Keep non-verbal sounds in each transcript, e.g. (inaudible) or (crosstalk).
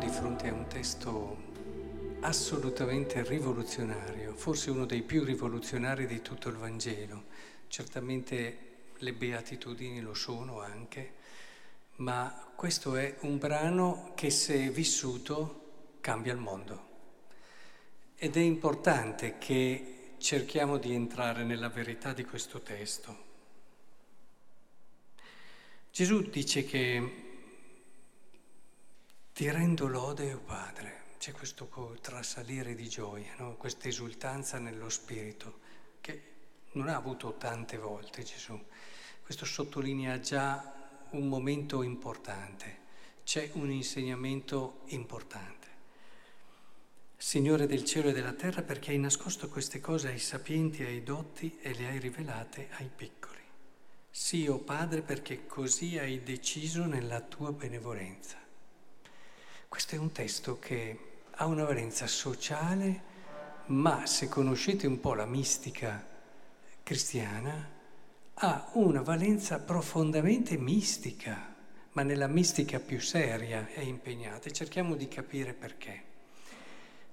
di fronte a un testo assolutamente rivoluzionario, forse uno dei più rivoluzionari di tutto il Vangelo. Certamente le beatitudini lo sono anche, ma questo è un brano che se vissuto cambia il mondo. Ed è importante che cerchiamo di entrare nella verità di questo testo. Gesù dice che ti rendo lode, o oh Padre. C'è questo trasalire di gioia, no? questa esultanza nello spirito, che non ha avuto tante volte Gesù. Questo sottolinea già un momento importante, c'è un insegnamento importante. Signore del cielo e della terra, perché hai nascosto queste cose ai sapienti e ai dotti e le hai rivelate ai piccoli. Sì, o oh Padre, perché così hai deciso nella tua benevolenza. Questo è un testo che ha una valenza sociale, ma se conoscete un po' la mistica cristiana, ha una valenza profondamente mistica, ma nella mistica più seria è impegnata e cerchiamo di capire perché.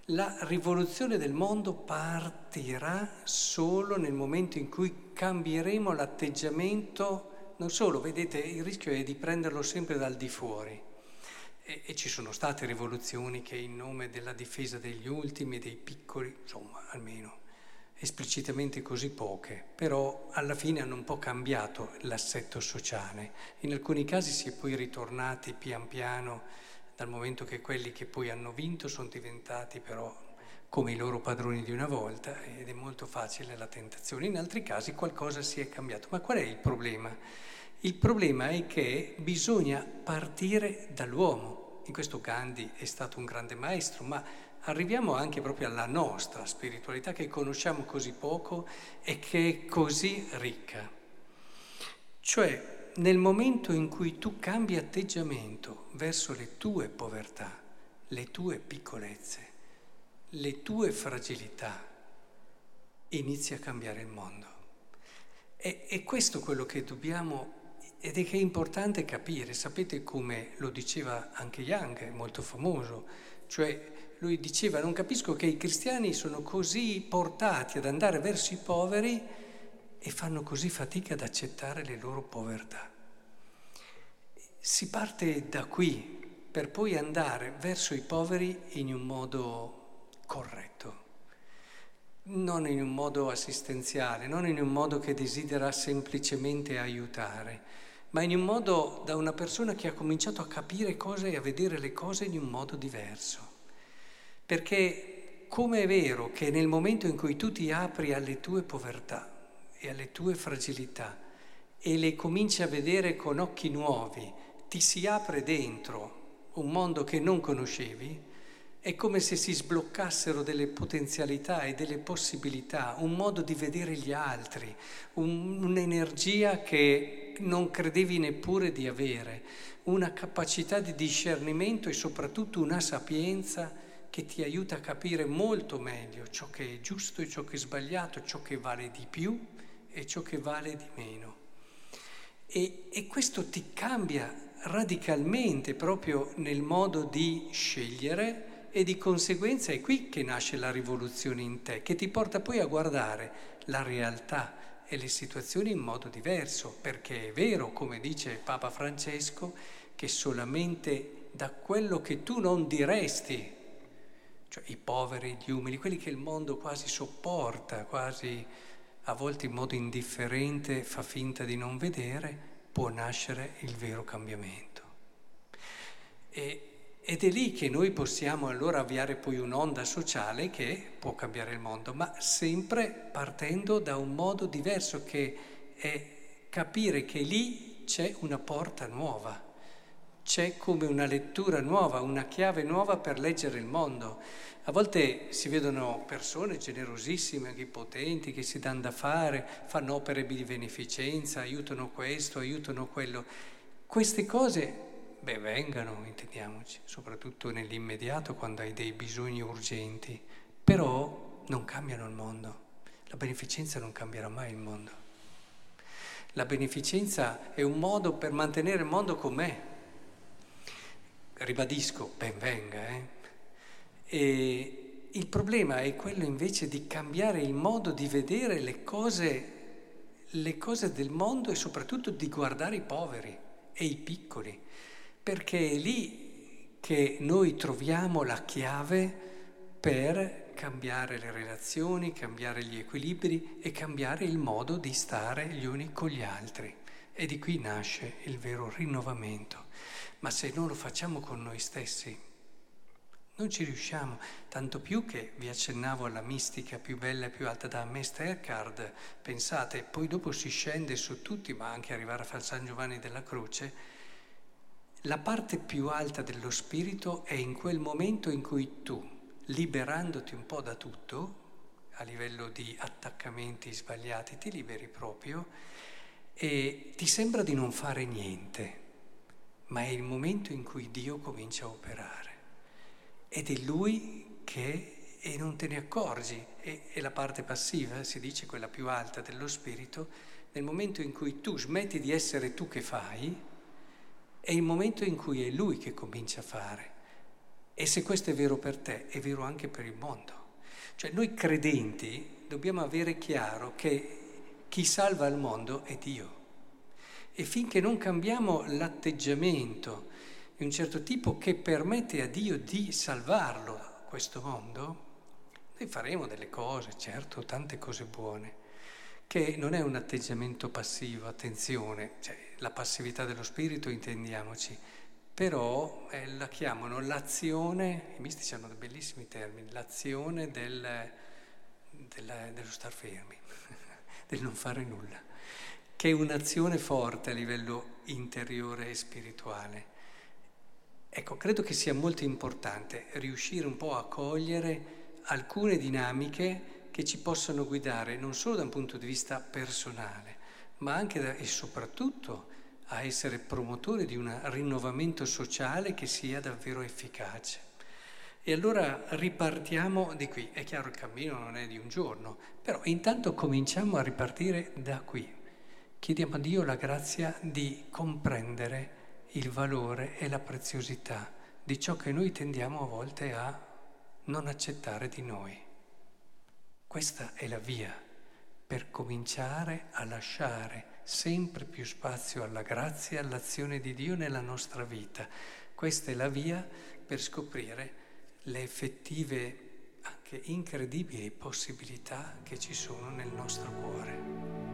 La rivoluzione del mondo partirà solo nel momento in cui cambieremo l'atteggiamento, non solo, vedete, il rischio è di prenderlo sempre dal di fuori. E, e ci sono state rivoluzioni che in nome della difesa degli ultimi, dei piccoli, insomma, almeno esplicitamente così poche, però alla fine hanno un po' cambiato l'assetto sociale. In alcuni casi si è poi ritornati pian piano dal momento che quelli che poi hanno vinto sono diventati però come i loro padroni di una volta ed è molto facile la tentazione. In altri casi qualcosa si è cambiato. Ma qual è il problema? Il problema è che bisogna partire dall'uomo. In questo Gandhi è stato un grande maestro, ma arriviamo anche proprio alla nostra spiritualità che conosciamo così poco e che è così ricca. Cioè nel momento in cui tu cambi atteggiamento verso le tue povertà, le tue piccolezze, le tue fragilità, inizi a cambiare il mondo. E, è questo quello che dobbiamo ed è che è importante capire. Sapete come lo diceva anche Young, molto famoso, cioè lui diceva non capisco che i cristiani sono così portati ad andare verso i poveri e fanno così fatica ad accettare le loro povertà. Si parte da qui per poi andare verso i poveri in un modo corretto, non in un modo assistenziale, non in un modo che desidera semplicemente aiutare, ma in un modo da una persona che ha cominciato a capire cose e a vedere le cose in un modo diverso. Perché come è vero che nel momento in cui tu ti apri alle tue povertà, e alle tue fragilità e le cominci a vedere con occhi nuovi, ti si apre dentro un mondo che non conoscevi, è come se si sbloccassero delle potenzialità e delle possibilità, un modo di vedere gli altri, un, un'energia che non credevi neppure di avere, una capacità di discernimento e soprattutto una sapienza che ti aiuta a capire molto meglio ciò che è giusto e ciò che è sbagliato, ciò che vale di più e ciò che vale di meno. E, e questo ti cambia radicalmente proprio nel modo di scegliere e di conseguenza è qui che nasce la rivoluzione in te, che ti porta poi a guardare la realtà e le situazioni in modo diverso, perché è vero, come dice Papa Francesco, che solamente da quello che tu non diresti, cioè i poveri, gli umili, quelli che il mondo quasi sopporta, quasi a volte in modo indifferente fa finta di non vedere, può nascere il vero cambiamento. E, ed è lì che noi possiamo allora avviare poi un'onda sociale che può cambiare il mondo, ma sempre partendo da un modo diverso che è capire che lì c'è una porta nuova, c'è come una lettura nuova, una chiave nuova per leggere il mondo. A volte si vedono persone generosissime, anche potenti, che si danno da fare, fanno opere di beneficenza, aiutano questo, aiutano quello. Queste cose, beh, vengano, intendiamoci, soprattutto nell'immediato quando hai dei bisogni urgenti, però non cambiano il mondo. La beneficenza non cambierà mai il mondo. La beneficenza è un modo per mantenere il mondo com'è, ribadisco, ben venga. Eh? E il problema è quello invece di cambiare il modo di vedere le cose, le cose del mondo e soprattutto di guardare i poveri e i piccoli, perché è lì che noi troviamo la chiave per cambiare le relazioni, cambiare gli equilibri e cambiare il modo di stare gli uni con gli altri. E di qui nasce il vero rinnovamento. Ma se non lo facciamo con noi stessi, non ci riusciamo, tanto più che vi accennavo alla mistica più bella e più alta da Eckhart, pensate, poi dopo si scende su tutti, ma anche arrivare a San Giovanni della Croce, la parte più alta dello spirito è in quel momento in cui tu, liberandoti un po' da tutto, a livello di attaccamenti sbagliati, ti liberi proprio e ti sembra di non fare niente, ma è il momento in cui Dio comincia a operare. Ed è Lui che e non te ne accorgi, è, è la parte passiva, si dice quella più alta dello spirito, nel momento in cui tu smetti di essere tu che fai, è il momento in cui è Lui che comincia a fare. E se questo è vero per te, è vero anche per il mondo. Cioè noi credenti dobbiamo avere chiaro che chi salva il mondo è Dio. E finché non cambiamo l'atteggiamento di un certo tipo che permette a Dio di salvarlo questo mondo, noi faremo delle cose, certo, tante cose buone, che non è un atteggiamento passivo, attenzione, cioè la passività dello spirito intendiamoci, però eh, la chiamano l'azione, i mistici hanno dei bellissimi termini, l'azione del, del, dello star fermi, (laughs) del non fare nulla, che è un'azione forte a livello interiore e spirituale. Ecco, credo che sia molto importante riuscire un po' a cogliere alcune dinamiche che ci possono guidare non solo da un punto di vista personale, ma anche da, e soprattutto a essere promotore di un rinnovamento sociale che sia davvero efficace. E allora ripartiamo di qui. È chiaro il cammino non è di un giorno, però intanto cominciamo a ripartire da qui. Chiediamo a Dio la grazia di comprendere il valore e la preziosità di ciò che noi tendiamo a volte a non accettare di noi. Questa è la via per cominciare a lasciare sempre più spazio alla grazia all'azione di Dio nella nostra vita. Questa è la via per scoprire le effettive, anche incredibili possibilità che ci sono nel nostro cuore.